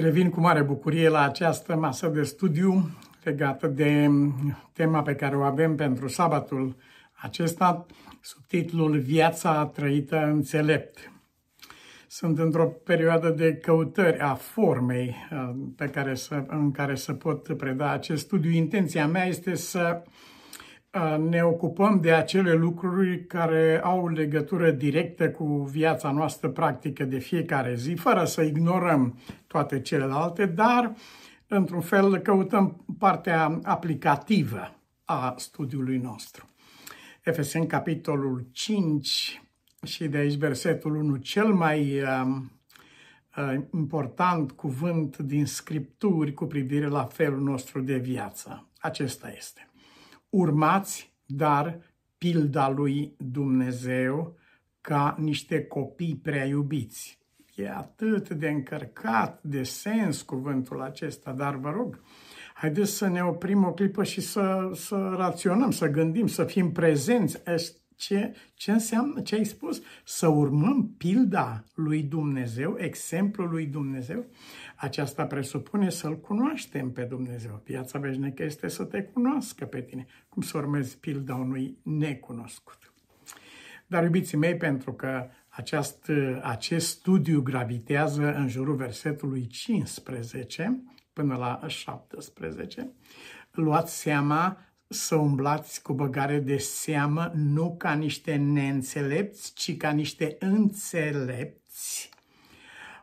Revin cu mare bucurie la această masă de studiu legată de tema pe care o avem pentru sabatul acesta, sub titlul Viața trăită înțelept. Sunt într-o perioadă de căutări a formei uh, pe care să, în care să pot preda acest studiu. Intenția mea este să ne ocupăm de acele lucruri care au legătură directă cu viața noastră practică de fiecare zi, fără să ignorăm toate celelalte, dar, într-un fel, căutăm partea aplicativă a studiului nostru. Efeseni, capitolul 5 și de aici versetul 1, cel mai uh, important cuvânt din Scripturi cu privire la felul nostru de viață. Acesta este urmați, dar, pilda lui Dumnezeu ca niște copii prea iubiți. E atât de încărcat de sens cuvântul acesta, dar vă rog, haideți să ne oprim o clipă și să, să raționăm, să gândim, să fim prezenți ce, ce înseamnă, ce ai spus? Să urmăm pilda lui Dumnezeu, exemplul lui Dumnezeu? Aceasta presupune să-L cunoaștem pe Dumnezeu. Viața veșnică este să te cunoască pe tine. Cum să urmezi pilda unui necunoscut? Dar, iubiții mei, pentru că aceast, acest studiu gravitează în jurul versetului 15 până la 17, luați seama să umblați cu băgare de seamă, nu ca niște neînțelepți, ci ca niște înțelepți.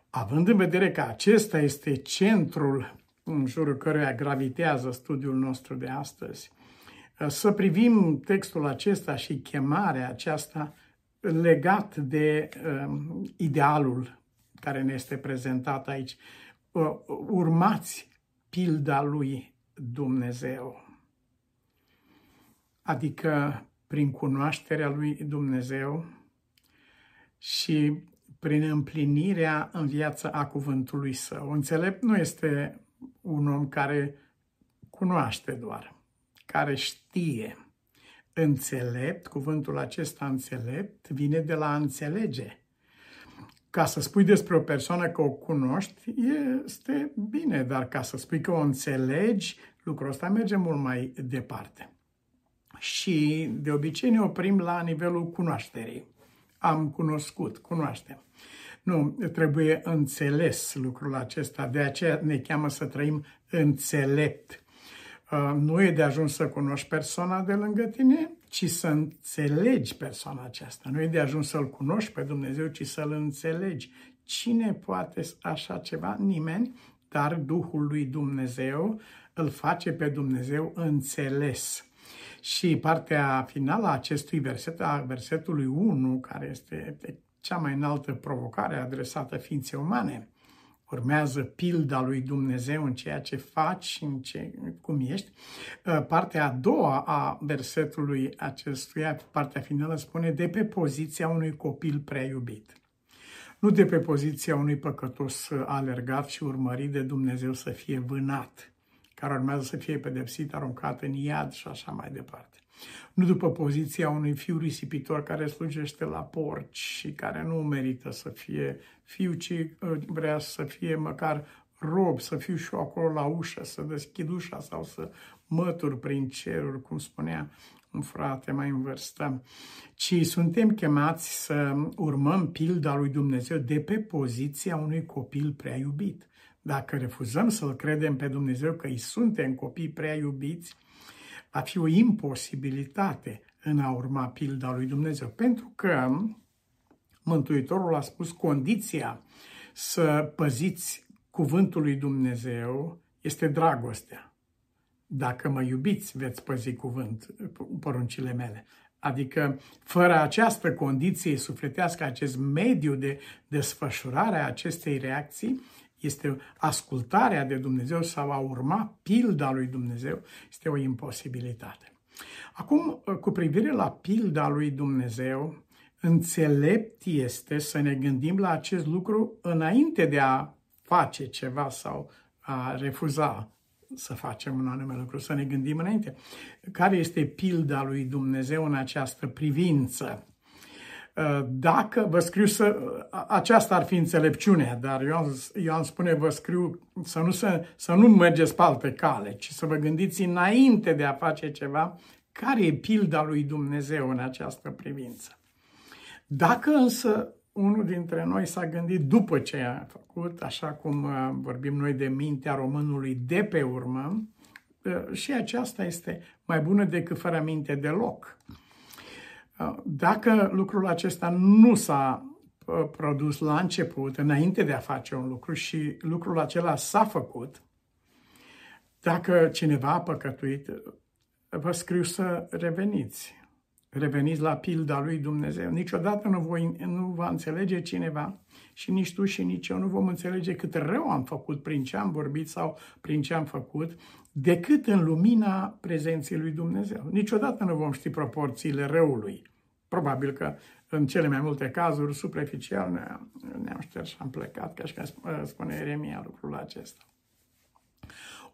Având în vedere că acesta este centrul în jurul căruia gravitează studiul nostru de astăzi, să privim textul acesta și chemarea aceasta legat de uh, idealul care ne este prezentat aici. Uh, urmați pilda lui Dumnezeu adică prin cunoașterea lui Dumnezeu și prin împlinirea în viața a cuvântului său. Înțelept nu este un om care cunoaște doar, care știe. Înțelept, cuvântul acesta înțelept, vine de la a înțelege. Ca să spui despre o persoană că o cunoști, este bine, dar ca să spui că o înțelegi, lucrul ăsta merge mult mai departe și de obicei ne oprim la nivelul cunoașterii. Am cunoscut, cunoaștem. Nu, trebuie înțeles lucrul acesta, de aceea ne cheamă să trăim înțelept. Uh, nu e de ajuns să cunoști persoana de lângă tine, ci să înțelegi persoana aceasta. Nu e de ajuns să-L cunoști pe Dumnezeu, ci să-L înțelegi. Cine poate așa ceva? Nimeni, dar Duhul lui Dumnezeu îl face pe Dumnezeu înțeles. Și partea finală a acestui verset, a versetului 1, care este cea mai înaltă provocare adresată ființei umane, urmează pilda lui Dumnezeu în ceea ce faci și în ce, cum ești. Uh, partea a doua a versetului acestuia, partea finală, spune de pe poziția unui copil prea iubit. Nu de pe poziția unui păcătos alergat și urmărit de Dumnezeu să fie vânat care urmează să fie pedepsit, aruncat în iad și așa mai departe. Nu după poziția unui fiu risipitor care slujește la porci și care nu merită să fie fiu, ci uh, vrea să fie măcar rob, să fiu și eu acolo la ușă, să deschid ușa sau să mătur prin ceruri, cum spunea un frate mai în vârstă, ci suntem chemați să urmăm pilda lui Dumnezeu de pe poziția unui copil prea iubit. Dacă refuzăm să-L credem pe Dumnezeu că îi suntem copii prea iubiți, va fi o imposibilitate în a urma pilda lui Dumnezeu. Pentru că Mântuitorul a spus condiția să păziți cuvântul lui Dumnezeu este dragostea. Dacă mă iubiți, veți păzi cuvânt, poruncile mele. Adică, fără această condiție sufletească, acest mediu de desfășurare a acestei reacții, este ascultarea de Dumnezeu sau a urma pilda lui Dumnezeu, este o imposibilitate. Acum, cu privire la pilda lui Dumnezeu, înțelept este să ne gândim la acest lucru înainte de a face ceva sau a refuza să facem un anume lucru, să ne gândim înainte. Care este pilda lui Dumnezeu în această privință? Uh, dacă vă scriu să... Aceasta ar fi înțelepciunea, dar Ioan, Ioan spune, vă scriu să nu, să, să nu mergeți pe alte cale, ci să vă gândiți înainte de a face ceva, care e pilda lui Dumnezeu în această privință. Dacă însă unul dintre noi s-a gândit după ce a făcut, așa cum uh, vorbim noi de mintea românului de pe urmă, uh, și aceasta este mai bună decât fără minte deloc. Uh, dacă lucrul acesta nu s-a produs la început, înainte de a face un lucru și lucrul acela s-a făcut, dacă cineva a păcătuit, vă scriu să reveniți reveniți la pilda lui Dumnezeu. Niciodată nu, voi, nu va înțelege cineva și nici tu și nici eu nu vom înțelege cât rău am făcut prin ce am vorbit sau prin ce am făcut, decât în lumina prezenței lui Dumnezeu. Niciodată nu vom ști proporțiile răului. Probabil că în cele mai multe cazuri, superficial, ne-am șters și am plecat, ca și cum spune Eremia lucrul acesta.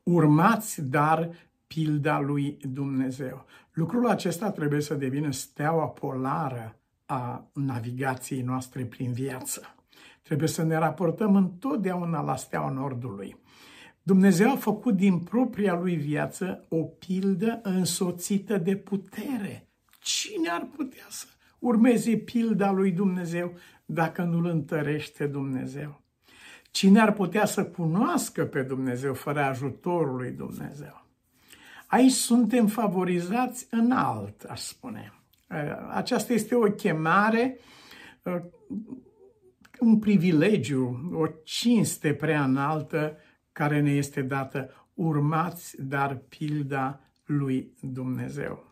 Urmați, dar pilda lui Dumnezeu. Lucrul acesta trebuie să devină steaua polară a navigației noastre prin viață. Trebuie să ne raportăm întotdeauna la steaua Nordului. Dumnezeu a făcut din propria lui viață o pildă însoțită de putere. Cine ar putea să urmeze pilda lui Dumnezeu dacă nu-L întărește Dumnezeu? Cine ar putea să cunoască pe Dumnezeu fără ajutorul lui Dumnezeu? Aici suntem favorizați în alt, aș spune. Aceasta este o chemare, un privilegiu, o cinste prea înaltă care ne este dată. Urmați, dar pilda lui Dumnezeu.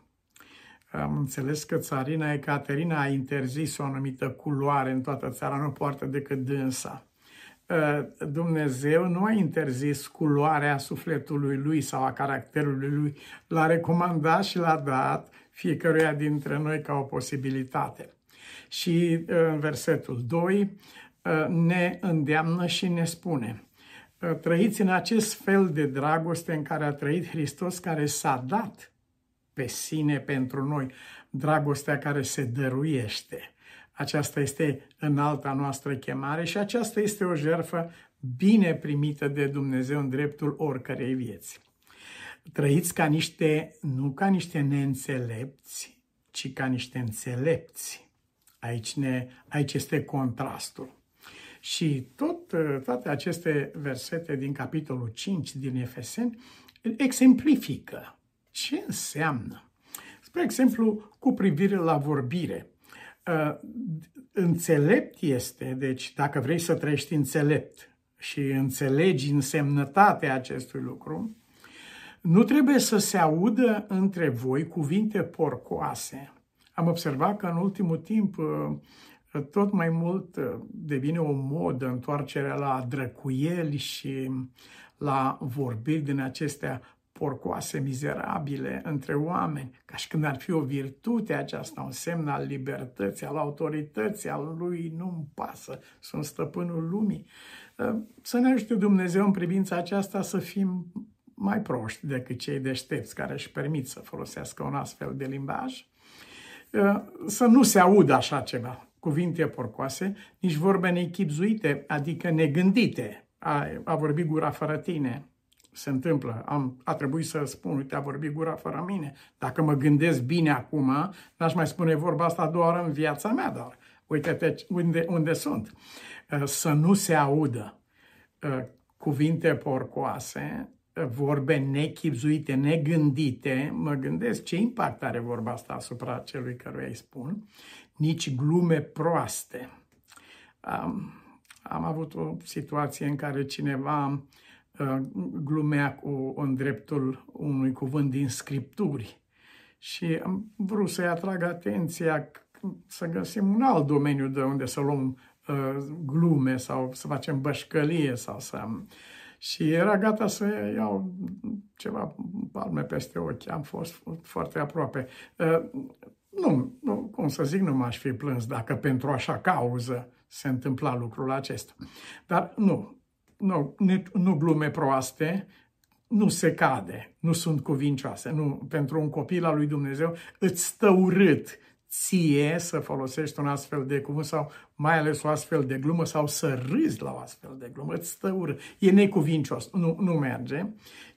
Am înțeles că țarina Ecaterina a interzis o anumită culoare în toată țara, nu poartă decât dânsa. Uh, Dumnezeu nu a interzis culoarea sufletului lui sau a caracterului lui, l-a recomandat și l-a dat fiecăruia dintre noi ca o posibilitate. Și uh, în versetul 2 uh, ne îndeamnă și ne spune trăiți în acest fel de dragoste în care a trăit Hristos, care s-a dat pe sine pentru noi, dragostea care se dăruiește. Aceasta este înalta noastră chemare și aceasta este o jertfă bine primită de Dumnezeu în dreptul oricărei vieți. Trăiți ca niște, nu ca niște neînțelepți, ci ca niște înțelepți. Aici, ne, aici este contrastul. Și tot, toate aceste versete din capitolul 5 din Efeseni exemplifică ce înseamnă. Spre exemplu, cu privire la vorbire. Uh, înțelept este, deci dacă vrei să trăiești înțelept și înțelegi însemnătatea acestui lucru, nu trebuie să se audă între voi cuvinte porcoase. Am observat că în ultimul timp uh, tot mai mult uh, devine o modă întoarcerea la drăcuieli și la vorbiri din acestea porcoase, mizerabile între oameni, ca și când ar fi o virtute aceasta, un semn al libertății, al autorității, al lui nu-mi pasă, sunt stăpânul lumii. Ă, să ne ajute Dumnezeu în privința aceasta să fim mai proști decât cei deștepți care își permit să folosească un astfel de limbaj, ă, să nu se audă așa ceva, cuvinte porcoase, nici vorbe neechipzuite, adică negândite, a, a vorbi gura fără tine, se întâmplă. Am, a trebuit să spun, uite, a vorbit gura fără mine. Dacă mă gândesc bine acum, n-aș mai spune vorba asta doar în viața mea, dar uite-te unde, unde sunt. Uh, să nu se audă uh, cuvinte porcoase, uh, vorbe nechipzuite, negândite, mă gândesc ce impact are vorba asta asupra celui căruia îi spun, nici glume proaste. Am, am avut o situație în care cineva Uh, glumea cu în dreptul unui cuvânt din Scripturi. Și am vrut să-i atrag atenția să găsim un alt domeniu de unde să luăm uh, glume sau să facem bășcălie sau să... Și era gata să iau ceva palme peste ochi. Am fost foarte aproape. Uh, nu, nu, cum să zic, nu m-aș fi plâns dacă pentru așa cauză se întâmpla lucrul acesta. Dar nu, nu, nu glume proaste, nu se cade, nu sunt cuvincioase. Nu, pentru un copil al lui Dumnezeu îți stă urât ție să folosești un astfel de cuvânt sau mai ales o astfel de glumă sau să râzi la o astfel de glumă, îți stă ură. E necuvincios, nu, nu merge,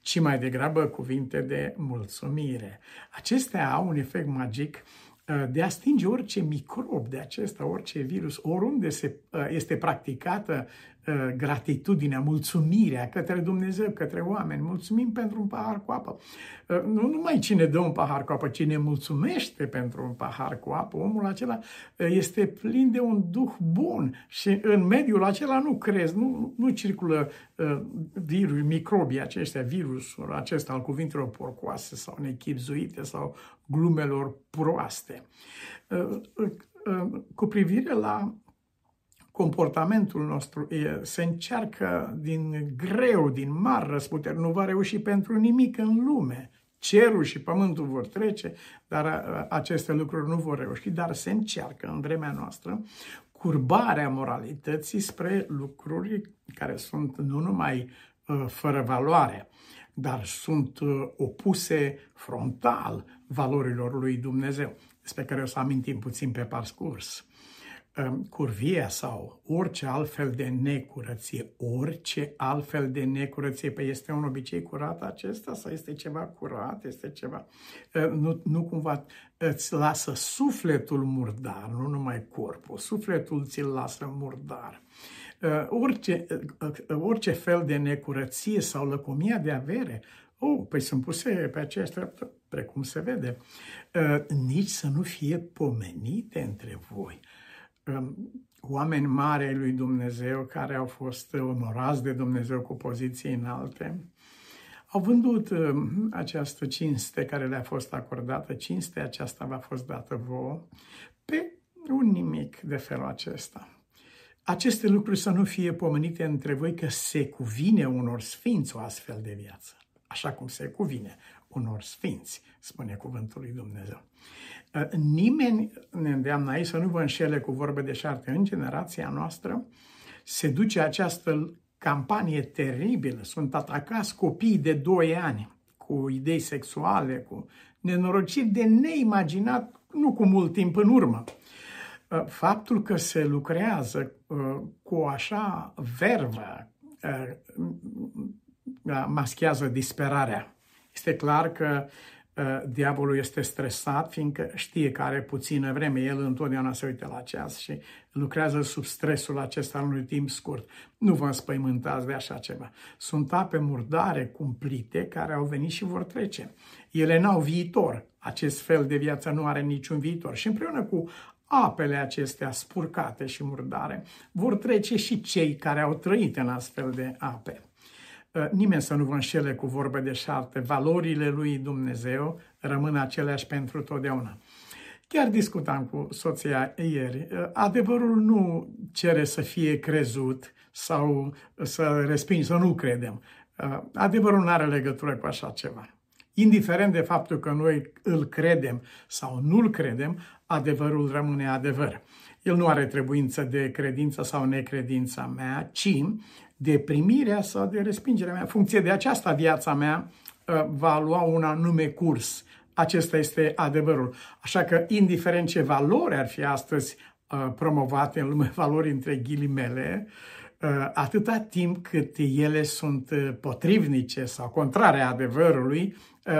ci mai degrabă cuvinte de mulțumire. Acestea au un efect magic uh, de a stinge orice microb de acesta, orice virus, oriunde se, uh, este practicată Uh, gratitudinea, mulțumirea către Dumnezeu, către oameni. Mulțumim pentru un pahar cu apă. Uh, nu numai cine dă un pahar cu apă, cine mulțumește pentru un pahar cu apă, omul acela uh, este plin de un duh bun și în mediul acela nu crezi, nu, nu circulă virus, microbii aceștia, virusul acesta al cuvintelor porcoase sau nechipzuite sau glumelor proaste. Cu privire la comportamentul nostru se încearcă din greu, din mari răsputeri, nu va reuși pentru nimic în lume. Cerul și pământul vor trece, dar aceste lucruri nu vor reuși, dar se încearcă în vremea noastră curbarea moralității spre lucruri care sunt nu numai fără valoare, dar sunt opuse frontal valorilor lui Dumnezeu, despre care o să amintim puțin pe parcurs curvia sau orice altfel de necurăție, orice altfel de necurăție, păi este un obicei curat acesta sau este ceva curat, este ceva, nu, nu cumva îți lasă sufletul murdar, nu numai corpul, sufletul ți-l lasă murdar. Orice, orice fel de necurăție sau lăcomia de avere, oh, păi sunt puse pe aceeași treaptă, precum se vede, nici să nu fie pomenite între voi oameni mari ai lui Dumnezeu care au fost onorați de Dumnezeu cu poziții înalte, au vândut um, această cinste care le-a fost acordată, cinstea aceasta v-a fost dată vouă, pe un nimic de felul acesta. Aceste lucruri să nu fie pomenite între voi că se cuvine unor sfinți o astfel de viață, așa cum se cuvine unor sfinți, spune cuvântul lui Dumnezeu. Uh, nimeni ne îndeamnă aici să nu vă înșele cu vorbe de șarte. În generația noastră se duce această campanie teribilă. Sunt atacați copii de 2 ani cu idei sexuale, cu nenorociri de neimaginat, nu cu mult timp în urmă. Uh, faptul că se lucrează uh, cu așa vervă maschează disperarea. Este clar că Uh, diavolul este stresat, fiindcă știe că are puțină vreme. El întotdeauna se uită la ceas și lucrează sub stresul acesta în unui timp scurt. Nu vă înspăimântați de așa ceva. Sunt ape murdare, cumplite, care au venit și vor trece. Ele n-au viitor. Acest fel de viață nu are niciun viitor. Și împreună cu apele acestea spurcate și murdare, vor trece și cei care au trăit în astfel de ape. Ă, nimeni să nu vă înșele cu vorbe de șarte. Valorile lui Dumnezeu rămân aceleași pentru totdeauna. Chiar discutam cu soția ieri. Ă, adevărul nu cere să fie crezut sau să respingi, să nu credem. Ă, adevărul nu are legătură cu așa ceva. Indiferent de faptul că noi îl credem sau nu-l credem, adevărul rămâne adevăr. El nu are trebuință de credință sau necredința mea, ci de primirea sau de respingerea mea. funcție de aceasta viața mea uh, va lua un anume curs. Acesta este adevărul. Așa că, indiferent ce valori ar fi astăzi uh, promovate în lume, valori între ghilimele, uh, atâta timp cât ele sunt potrivnice sau contrare adevărului,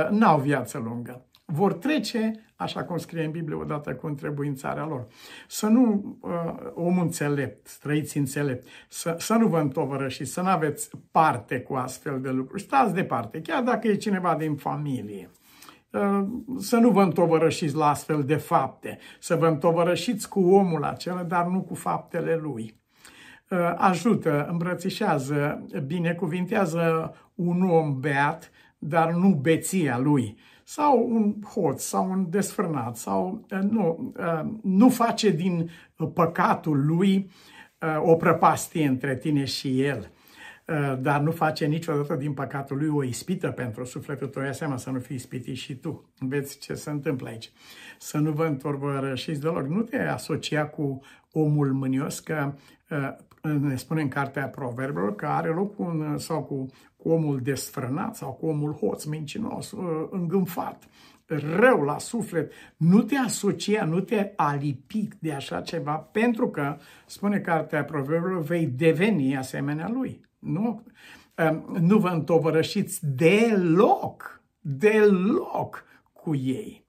n-au viață lungă. Vor trece așa cum scrie în Biblie, odată cu întrebuințarea lor. Să nu, uh, omul înțelept, trăiți înțelept, să, să nu vă întovără și să nu aveți parte cu astfel de lucruri. Stați departe, chiar dacă e cineva din familie. Uh, să nu vă întovărășiți la astfel de fapte, să vă întovărășiți cu omul acela, dar nu cu faptele lui uh, ajută, îmbrățișează, binecuvintează un om beat, dar nu beția lui sau un hoț, sau un desfrânat, sau uh, nu, uh, nu face din păcatul lui uh, o prăpastie între tine și el, dar nu face niciodată din păcatul lui o ispită pentru sufletul tău, seama să nu fii ispitit și tu. Vedeți ce se întâmplă aici. Să nu vă întorbărășiți deloc, nu te asocia cu omul mânios, că ne spune în cartea Proverbelor că are loc un, sau cu, cu omul desfrânat sau cu omul hoț mincinos, uh, îngânfat. rău la suflet, nu te asocia, nu te alipi de așa ceva, pentru că, spune cartea Proverbilor, vei deveni asemenea lui. Nu, um, nu vă întovărășiți deloc, deloc cu ei.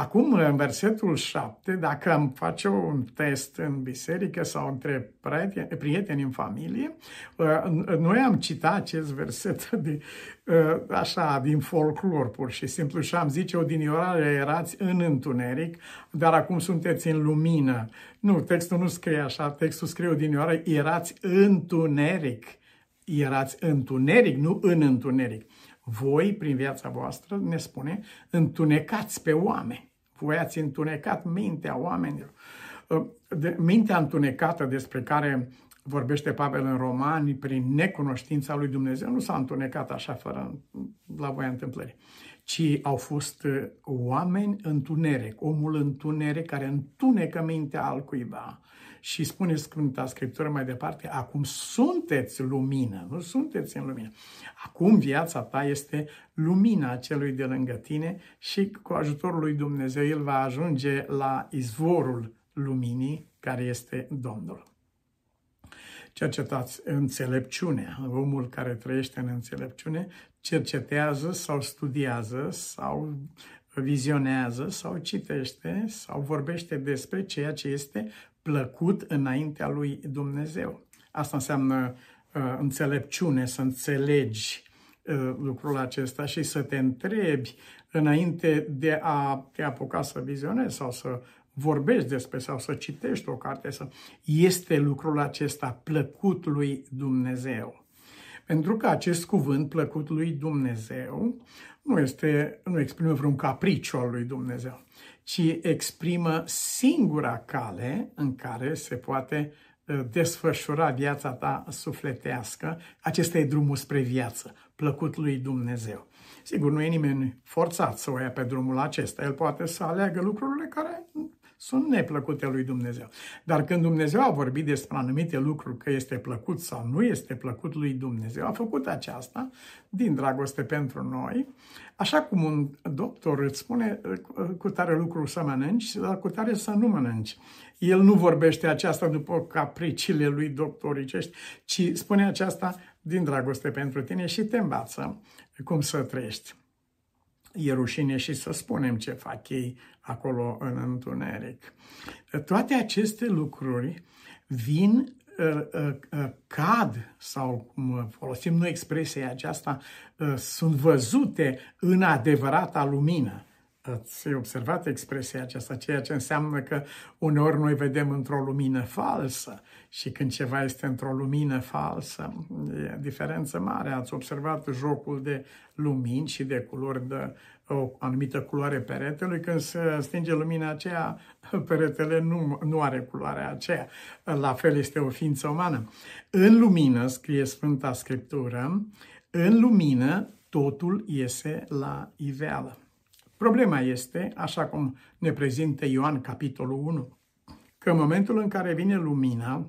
Acum, în versetul 7, dacă am face un test în biserică sau între prieteni, prieteni în familie, uh, noi am citat acest verset de, uh, așa, din folclor, pur și simplu, și am zice, odinioară erați în întuneric, dar acum sunteți în lumină. Nu, textul nu scrie așa, textul scrie odinioară, erați întuneric. Erați întuneric, nu în întuneric. Voi, prin viața voastră, ne spune, întunecați pe oameni. Voi ați întunecat mintea oamenilor. Uh, de, mintea întunecată despre care vorbește Pavel în Romani, prin necunoștința lui Dumnezeu, nu s-a întunecat așa fără la voia întâmplării, ci au fost uh, oameni întuneric, omul întuneric care întunecă mintea al cuiva și spune Sfânta Scriptură mai departe, acum sunteți lumină, nu sunteți în lumină. Acum viața ta este lumina celui de lângă tine și cu ajutorul lui Dumnezeu el va ajunge la izvorul luminii care este Domnul. Cercetați înțelepciunea. Omul care trăiește în înțelepciune cercetează sau studiază sau vizionează sau citește sau vorbește despre ceea ce este plăcut înaintea lui Dumnezeu. Asta înseamnă uh, înțelepciune, să înțelegi uh, lucrul acesta și să te întrebi înainte de a te apuca să vizionezi sau să vorbești despre sau să citești o carte, să este lucrul acesta plăcut lui Dumnezeu. Pentru că acest cuvânt plăcut lui Dumnezeu nu, este, nu exprimă vreun capriciu al lui Dumnezeu, ci exprimă singura cale în care se poate ă, desfășura viața ta sufletească. Acesta e drumul spre viață, plăcut lui Dumnezeu. Sigur, nu e nimeni forțat să o ia pe drumul acesta. El poate să aleagă lucrurile care sunt neplăcute lui Dumnezeu. Dar când Dumnezeu a vorbit despre anumite lucruri, că este plăcut sau nu este plăcut lui Dumnezeu, a făcut aceasta din dragoste pentru noi, așa cum un doctor îți spune cu tare lucru să mănânci, dar cu tare să nu mănânci. El nu vorbește aceasta după capriciile lui doctoricești, ci spune aceasta din dragoste pentru tine și te învață cum să trăiești e rușine și să spunem ce fac ei acolo în întuneric. Toate aceste lucruri vin, uh, uh, uh, cad, sau cum folosim noi expresia aceasta, sunt văzute în adevărata lumină. Ați observat expresia aceasta, ceea ce înseamnă că uneori noi vedem într-o lumină falsă și când ceva este într-o lumină falsă, e diferență mare. Ați observat jocul de lumini și de culori de o anumită culoare peretelui, când se stinge lumina aceea, peretele nu, nu are culoarea aceea. La fel este o ființă umană. În lumină, scrie Sfânta Scriptură, în lumină totul iese la iveală. Problema este, așa cum ne prezintă Ioan capitolul 1, că în momentul în care vine lumina,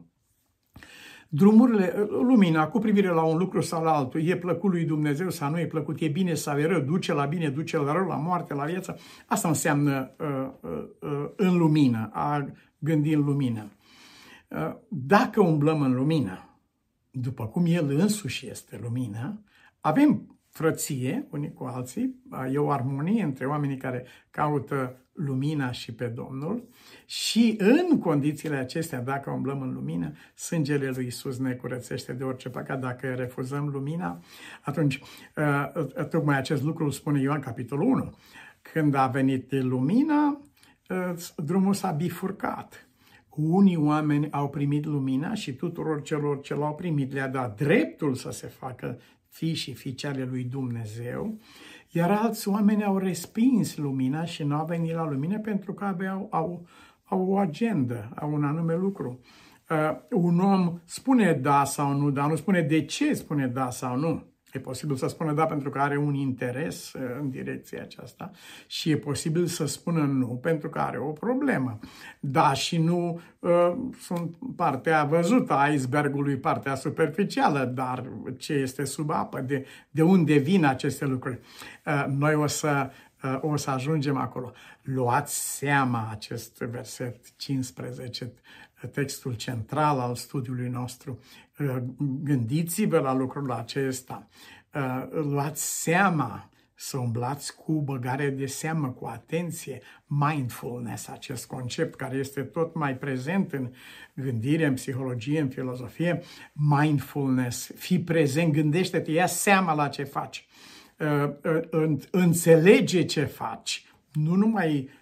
drumurile, lumina cu privire la un lucru sau la altul, e plăcut lui Dumnezeu sau nu e plăcut, e bine sau e rău, duce la bine, duce la rău, la moarte, la viață, asta înseamnă uh, uh, uh, în lumină, a gândi în lumină. Uh, dacă umblăm în lumină, după cum El însuși este lumină, avem frăție unii cu alții, e o armonie între oamenii care caută lumina și pe Domnul și în condițiile acestea, dacă umblăm în lumină, sângele lui Isus ne curățește de orice păcat. Dacă refuzăm lumina, atunci uh, tocmai acest lucru îl spune Ioan capitolul 1. Când a venit lumina, uh, drumul s-a bifurcat. Unii oameni au primit lumina și tuturor celor ce l-au primit le-a dat dreptul să se facă fii și fiice ale lui Dumnezeu, iar alți oameni au respins lumina și nu au venit la lumină pentru că aveau, au, au o agendă, au un anume lucru. Uh, un om spune da sau nu, dar nu spune de ce spune da sau nu. E posibil să spună da pentru că are un interes uh, în direcția aceasta și e posibil să spună nu pentru că are o problemă. Da și nu uh, sunt partea văzută a icebergului, partea superficială, dar ce este sub apă, de, de unde vin aceste lucruri. Uh, noi o să uh, o să ajungem acolo. Luați seama acest verset 15, textul central al studiului nostru. Uh, gândiți-vă la lucrul acesta. Uh, luați seama să umblați cu băgare de seamă, cu atenție, mindfulness, acest concept care este tot mai prezent în gândire, în psihologie, în filozofie, mindfulness, fi prezent, gândește-te, ia seama la ce faci, uh, uh, înțelege ce faci, nu numai uh,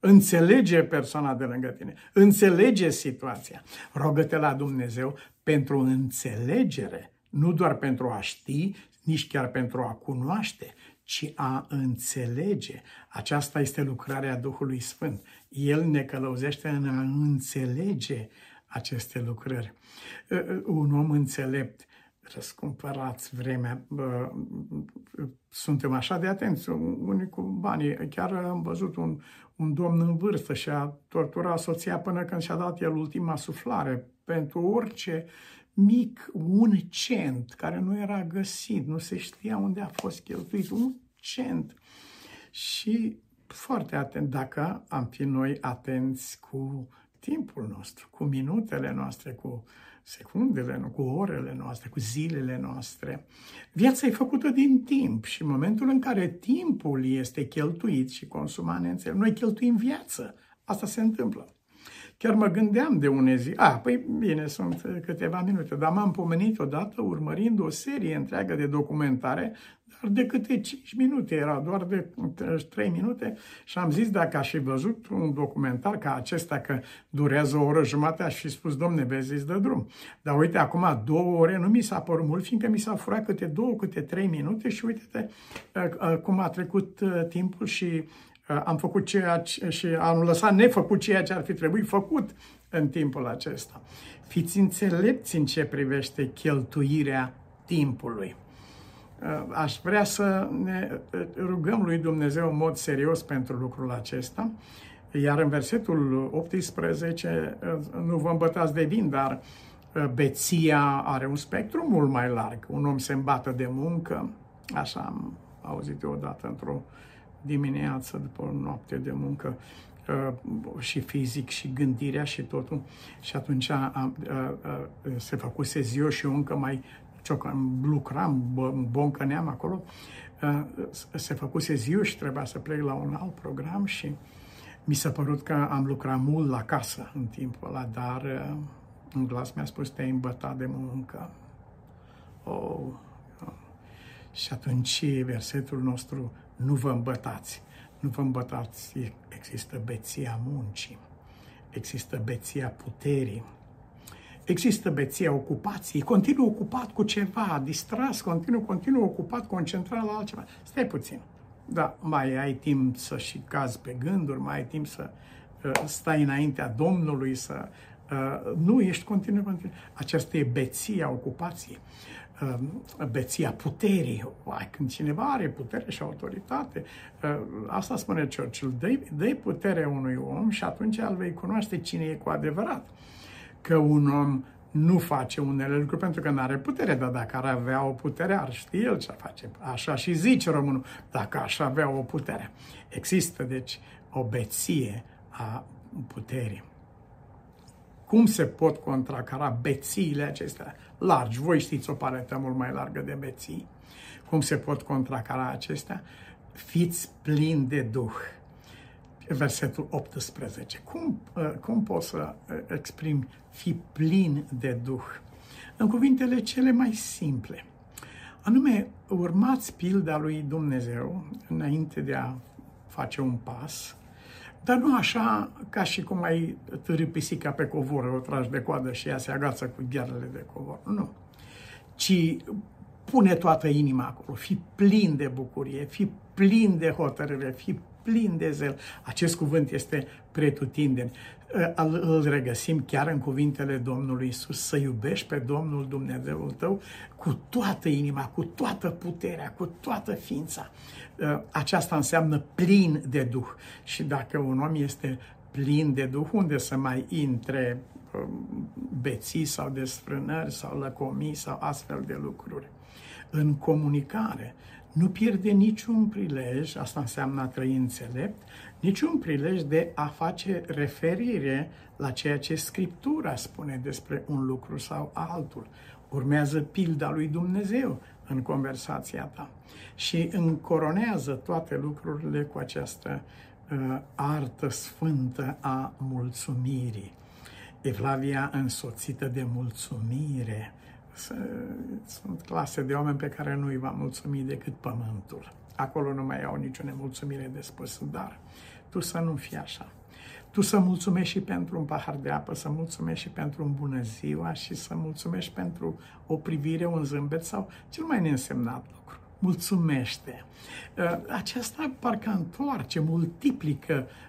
înțelege persoana de lângă tine, înțelege situația. Rogă-te la Dumnezeu pentru înțelegere, nu doar pentru a ști, nici chiar pentru a cunoaște, ci a înțelege. Aceasta este lucrarea Duhului Sfânt. El ne călăuzește în a înțelege aceste lucrări. Un om înțelept, răscumpărați vremea, suntem așa de atenți, unii cu banii. Chiar am văzut un, un domn în vârstă și a torturat soția până când și-a dat el ultima suflare pentru orice mic, un cent care nu era găsit, nu se știa unde a fost cheltuit, un cent. Și foarte atent, dacă am fi noi atenți cu timpul nostru, cu minutele noastre, cu secundele, cu orele noastre, cu zilele noastre. Viața e făcută din timp și în momentul în care timpul este cheltuit și consumat neînțeleg, noi cheltuim viață. Asta se întâmplă. Chiar mă gândeam de une zi, a, păi bine, sunt câteva minute, dar m-am pomenit odată urmărind o serie întreagă de documentare, dar de câte 5 minute, era doar de 3 minute și am zis dacă aș fi văzut un documentar ca acesta că durează o oră jumate, aș fi spus, domne, vezi, îți dă drum. Dar uite, acum două ore nu mi s-a părut mult, fiindcă mi s-a furat câte două, câte trei minute și uite-te cum a trecut timpul și am făcut ceea ce, și am lăsat nefăcut ceea ce ar fi trebuit făcut în timpul acesta. Fiți înțelepți în ce privește cheltuirea timpului. Aș vrea să ne rugăm lui Dumnezeu în mod serios pentru lucrul acesta, iar în versetul 18, nu vă îmbătați de vin, dar beția are un spectru mult mai larg. Un om se îmbată de muncă, așa am auzit eu odată într-o dimineață, după o noapte de muncă, uh, și fizic și gândirea și totul. Și atunci a, a, a, se făcuse ziua și eu încă mai ciocam, lucram, boncăneam acolo. A, se făcuse ziua și trebuia să plec la un alt program și mi s-a părut că am lucrat mult la casă în timpul ăla, dar un glas mi-a spus, te-ai îmbătat de muncă. Oh. Și atunci versetul nostru nu vă îmbătați. Nu vă îmbătați. Există beția muncii. Există beția puterii. Există beția ocupației. Continuu ocupat cu ceva, distras, continuu, continuu ocupat, concentrat la altceva. Stai puțin. Da, mai ai timp să și cazi pe gânduri, mai ai timp să uh, stai înaintea Domnului, să uh, nu ești continuu, continuu. Aceasta e beția ocupației. Um, beția puterii. Uai, când cineva are putere și autoritate, uh, asta spune Churchill, dă-i, putere unui om și atunci îl vei cunoaște cine e cu adevărat. Că un om nu face unele lucruri pentru că nu are putere, dar dacă ar avea o putere, ar ști el ce face. Așa și zice românul, dacă aș avea o putere. Există, deci, o beție a puterii. Cum se pot contracara bețiile acestea largi? Voi știți o paletă mult mai largă de beții. Cum se pot contracara acestea? Fiți plini de Duh. Versetul 18. Cum, uh, cum poți să uh, exprim fi plin de Duh? În cuvintele cele mai simple. Anume, urmați pilda lui Dumnezeu înainte de a face un pas, dar nu așa ca și cum ai târâ pisica pe covor, o tragi de coadă și ea se agață cu ghearele de covor. Nu. Ci pune toată inima acolo, fi plin de bucurie, fi plin de hotărâre, fi plin de zel. Acest cuvânt este pretutindeni. Îl, îl regăsim chiar în cuvintele Domnului Isus, să iubești pe Domnul Dumnezeul tău cu toată inima, cu toată puterea, cu toată ființa. Aceasta înseamnă plin de Duh. Și dacă un om este plin de Duh, unde să mai intre um, beții sau desfrânări sau lăcomii sau astfel de lucruri? În comunicare, nu pierde niciun prilej, asta înseamnă a trăi înțelept, niciun prilej de a face referire la ceea ce Scriptura spune despre un lucru sau altul. Urmează pilda lui Dumnezeu în conversația ta și încoronează toate lucrurile cu această uh, artă sfântă a mulțumirii. Evlavia însoțită de mulțumire. Sunt clase de oameni pe care nu îi va mulțumi decât pământul. Acolo nu mai au nicio nemulțumire de spus, dar tu să nu fii așa. Tu să mulțumești și pentru un pahar de apă, să mulțumești și pentru un bună ziua și să mulțumești pentru o privire, un zâmbet sau cel mai neînsemnat lucru. Mulțumește. Uh, aceasta parcă întoarce, multiplică uh,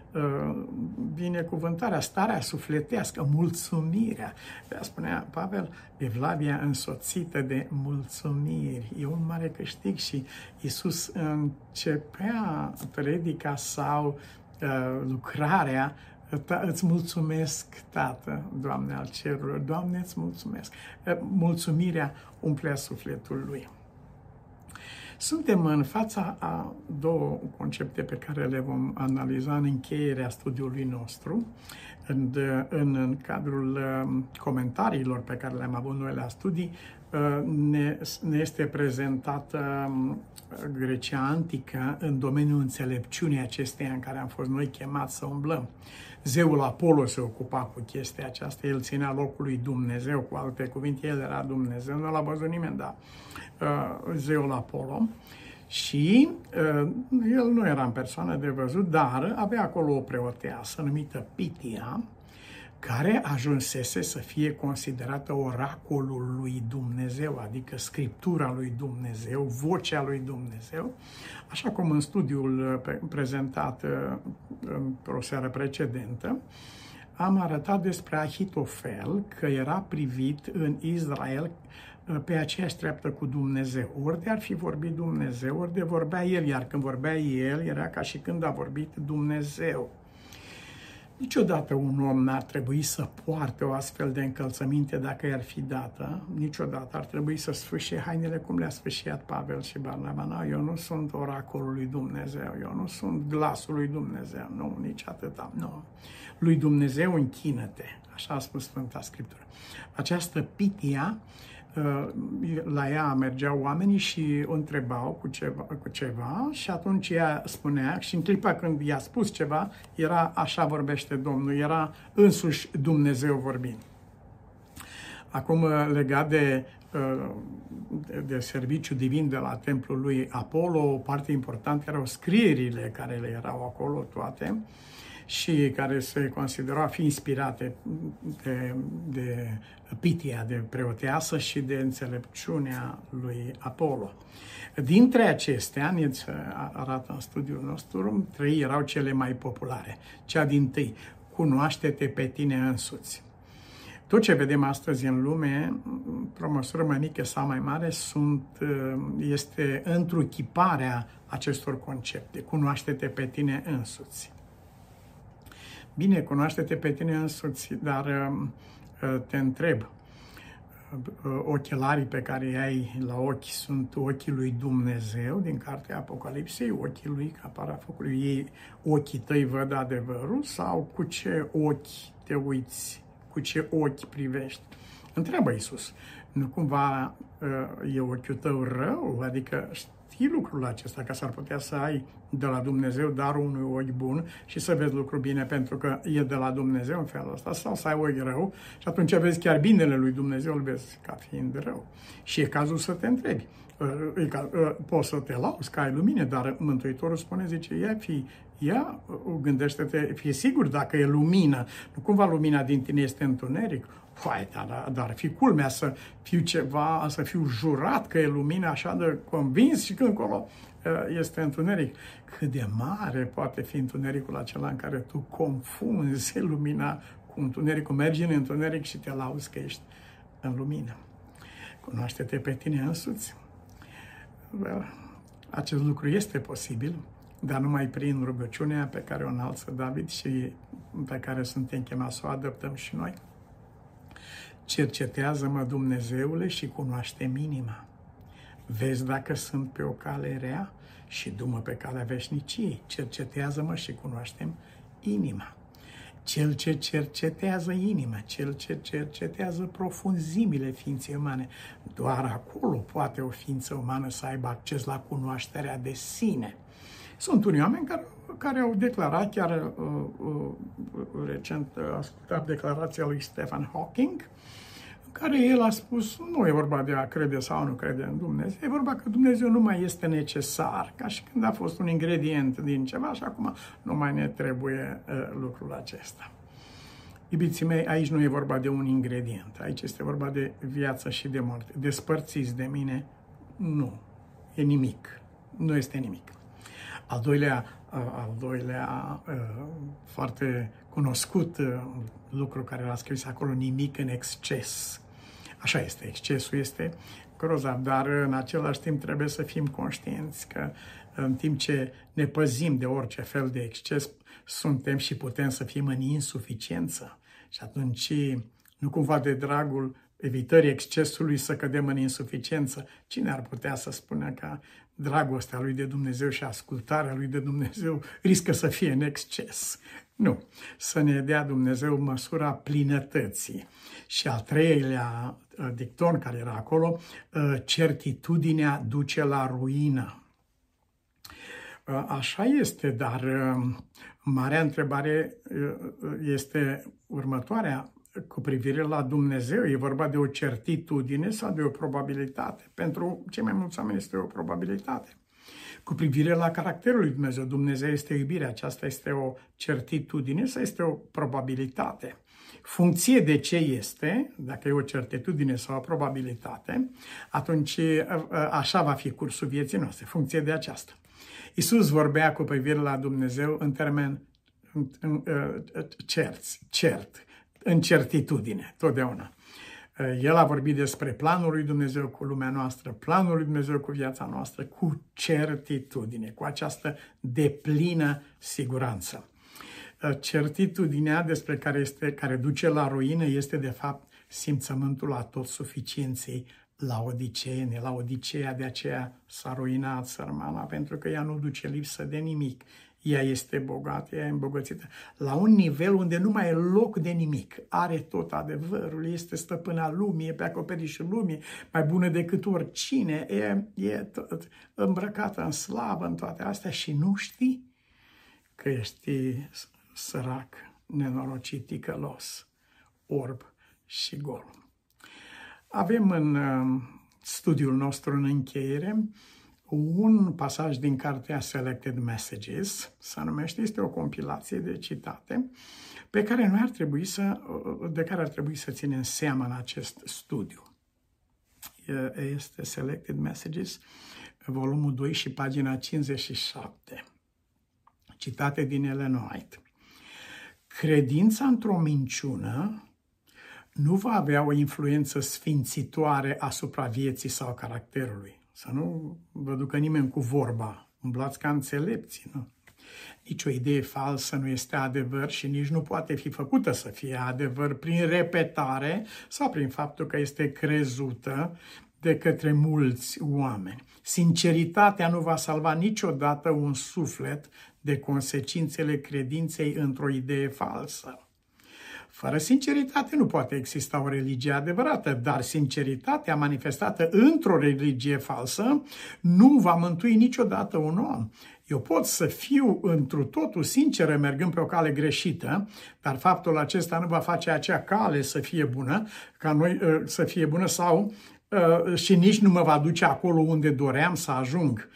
binecuvântarea, starea sufletească, mulțumirea. De spunea Pavel, Evlavia însoțită de mulțumiri. E un mare câștig și Isus începea predica sau uh, lucrarea Ta, îți mulțumesc, Tată, Doamne al cerurilor, Doamne, îți mulțumesc. Mulțumirea umplea sufletul lui. Suntem în fața a două concepte pe care le vom analiza în încheierea studiului nostru, în, în, în cadrul um, comentariilor pe care le-am avut noi la studii, uh, ne, ne este prezentată um, Grecia antică în domeniul înțelepciunii acesteia în care am fost noi chemați să umblăm. Zeul Apollo se ocupa cu chestia aceasta, el ținea locul lui Dumnezeu, cu alte cuvinte, el era Dumnezeu, nu l-a văzut nimeni, dar uh, zeul Apollo. Și uh, el nu era în persoană de văzut, dar avea acolo o preoteasă numită Pitia, care ajunsese să fie considerată oracolul lui Dumnezeu, adică scriptura lui Dumnezeu, vocea lui Dumnezeu, așa cum în studiul uh, prezentat uh, într-o seară precedentă, am arătat despre Ahitofel că era privit în Israel uh, pe aceeași treaptă cu Dumnezeu. Ori de ar fi vorbit Dumnezeu, ori de vorbea el, iar când vorbea el, era ca și când a vorbit Dumnezeu. Niciodată un om n-ar trebui să poarte o astfel de încălțăminte dacă i-ar fi dată. Niciodată ar trebui să sfâșie hainele cum le-a sfâșiat Pavel și Barnaba. No, eu nu sunt oracolul lui Dumnezeu, eu nu sunt glasul lui Dumnezeu, nu, nici atâta, nu. Lui Dumnezeu închină-te, așa a spus Sfânta Scriptură. Această pitia Uh, la ea mergeau oamenii și o întrebau cu ceva, cu ceva și atunci ea spunea și în clipa când i-a spus ceva, era așa vorbește Domnul, era însuși Dumnezeu vorbind. Acum, uh, legat de, uh, de, de serviciu divin de la templul lui Apollo, o parte importantă erau scrierile care le erau acolo toate și care se considerau a fi inspirate de, de Pitia, de preoteasă și de înțelepciunea lui Apollo. Dintre acestea, ne arată în studiul nostru, trei erau cele mai populare. Cea din tâi, cunoaște-te pe tine însuți. Tot ce vedem astăzi în lume, într-o măsură mai mică sau mai mare, sunt, este întruchiparea acestor concepte. Cunoaște-te pe tine însuți. Bine, cunoaște-te pe tine însuți, dar uh, te întreb, uh, ochelarii pe care îi ai la ochi sunt ochii lui Dumnezeu din cartea Apocalipsei, ochii lui ca parafocului ei, ochii tăi văd adevărul? Sau cu ce ochi te uiți, cu ce ochi privești? Întreabă Iisus, nu cumva uh, e ochiul tău rău? Adică știi lucrul acesta, că s-ar putea să ai de la Dumnezeu darul unui ochi bun și să vezi lucruri bine pentru că e de la Dumnezeu în felul ăsta, sau să ai ochi rău și atunci vezi chiar binele lui Dumnezeu, îl vezi ca fiind rău. Și e cazul să te întrebi. E ca, poți să te lauzi că ai lumină, dar Mântuitorul spune, zice, ia fi, ia, gândește-te, fie sigur dacă e lumină, nu cumva lumina din tine este întuneric, Păi, dar, dar ar fi culmea să fiu ceva, să fiu jurat că e lumină așa de convins și când încolo este întuneric. Cât de mare poate fi întunericul acela în care tu confunzi lumina cu întunericul, mergi în întuneric și te lauzi că ești în lumină. Cunoaște-te pe tine însuți. Acest lucru este posibil, dar numai prin rugăciunea pe care o înalță David și pe care suntem chemați să o adoptăm și noi. Cercetează-mă, Dumnezeule, și cunoaște minima. Vezi dacă sunt pe o cale rea și dumă pe calea veșniciei. Cercetează-mă și cunoaștem inima. Cel ce cercetează inima, cel ce cercetează profunzimile ființei umane, doar acolo poate o ființă umană să aibă acces la cunoașterea de sine. Sunt unii oameni care, care au declarat, chiar uh, uh, recent uh, ascultat declarația lui Stephen Hawking, în care el a spus, nu e vorba de a crede sau nu crede în Dumnezeu, e vorba că Dumnezeu nu mai este necesar, ca și când a fost un ingredient din ceva și acum nu mai ne trebuie uh, lucrul acesta. Iubiții mei, aici nu e vorba de un ingredient, aici este vorba de viață și de moarte. Despărțiți de mine, nu, e nimic, nu este nimic. Al doilea, al doilea foarte cunoscut lucru care l-a scris acolo, nimic în exces. Așa este, excesul este grozav, dar în același timp trebuie să fim conștienți că în timp ce ne păzim de orice fel de exces, suntem și putem să fim în insuficiență. Și atunci, nu cumva de dragul evitării excesului să cădem în insuficiență. Cine ar putea să spună că dragostea lui de Dumnezeu și ascultarea lui de Dumnezeu riscă să fie în exces? Nu. Să ne dea Dumnezeu măsura plinătății. Și al treilea uh, dicton care era acolo, uh, certitudinea duce la ruină. Uh, așa este, dar marea întrebare este următoarea cu privire la Dumnezeu, e vorba de o certitudine sau de o probabilitate? Pentru cei mai mulți oameni este o probabilitate. Cu privire la caracterul lui Dumnezeu, Dumnezeu este iubire, aceasta este o certitudine sau este o probabilitate? Funcție de ce este, dacă e o certitudine sau o probabilitate, atunci așa va fi cursul vieții noastre, funcție de aceasta. Isus vorbea cu privire la Dumnezeu în termen cerți, cert, în certitudine, totdeauna. El a vorbit despre planul lui Dumnezeu cu lumea noastră, planul lui Dumnezeu cu viața noastră, cu certitudine, cu această deplină siguranță. Certitudinea despre care, este, care duce la ruină este, de fapt, simțământul a tot suficienței la odiceene, la odiceea de aceea s-a ruinat sărmana, pentru că ea nu duce lipsă de nimic ea este bogată, ea e îmbogățită, la un nivel unde nu mai e loc de nimic. Are tot adevărul, este stăpâna lumii, e pe acoperișul lumii, mai bună decât oricine, e, e tot îmbrăcată în slavă, în toate astea și nu știi că ești sărac, nenorocit, ticălos, orb și gol. Avem în uh, studiul nostru în încheiere un pasaj din cartea Selected Messages, se numește, este o compilație de citate, pe care noi ar trebui să, de care ar trebui să ținem seama în acest studiu. Este Selected Messages, volumul 2 și pagina 57. Citate din Ellen White. Credința într-o minciună nu va avea o influență sfințitoare asupra vieții sau caracterului. Să nu vă ducă nimeni cu vorba. Umblați ca înțelepți, nu? Nici o idee falsă nu este adevăr și nici nu poate fi făcută să fie adevăr prin repetare sau prin faptul că este crezută de către mulți oameni. Sinceritatea nu va salva niciodată un suflet de consecințele credinței într-o idee falsă. Fără sinceritate nu poate exista o religie adevărată, dar sinceritatea manifestată într-o religie falsă nu va mântui niciodată un om. Eu pot să fiu întru totul sinceră mergând pe o cale greșită, dar faptul acesta nu va face acea cale să fie bună, ca noi uh, să fie bună sau uh, și nici nu mă va duce acolo unde doream să ajung.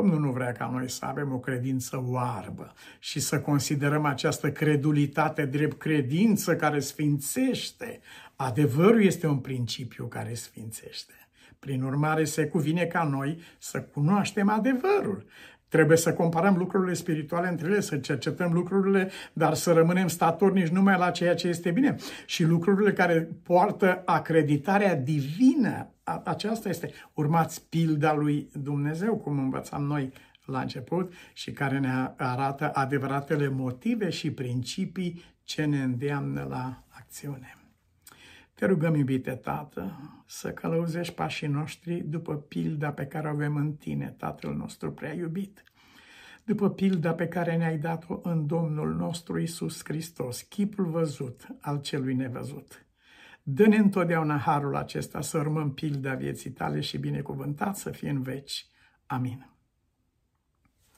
Domnul nu vrea ca noi să avem o credință oarbă și să considerăm această credulitate drept credință care sfințește. Adevărul este un principiu care sfințește. Prin urmare, se cuvine ca noi să cunoaștem adevărul. Trebuie să comparăm lucrurile spirituale între ele, să cercetăm lucrurile, dar să rămânem statornici numai la ceea ce este bine. Și lucrurile care poartă acreditarea divină, aceasta este, urmați pilda lui Dumnezeu, cum învățam noi la început și care ne arată adevăratele motive și principii ce ne îndeamnă la acțiune. Te rugăm, iubite Tată, să călăuzești pașii noștri după pilda pe care o avem în Tine, Tatăl nostru prea iubit, după pilda pe care ne-ai dat-o în Domnul nostru Isus Hristos, chipul văzut al celui nevăzut. Dă-ne întotdeauna harul acesta să urmăm pilda vieții tale și binecuvântat să fie în veci. Amin.